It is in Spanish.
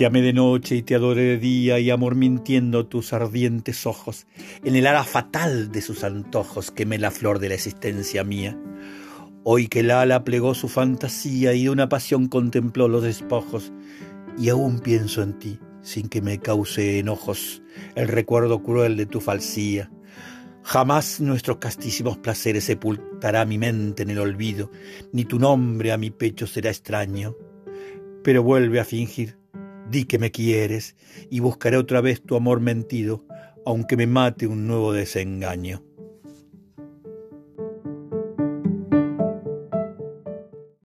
Te amé de noche y te adoré de día y amor mintiendo tus ardientes ojos, en el ara fatal de sus antojos quemé la flor de la existencia mía. Hoy que el ala plegó su fantasía y de una pasión contempló los despojos, y aún pienso en ti, sin que me cause enojos el recuerdo cruel de tu falsía. Jamás nuestros castísimos placeres sepultará mi mente en el olvido, ni tu nombre a mi pecho será extraño. Pero vuelve a fingir, di que me quieres, y buscaré otra vez tu amor mentido, aunque me mate un nuevo desengaño.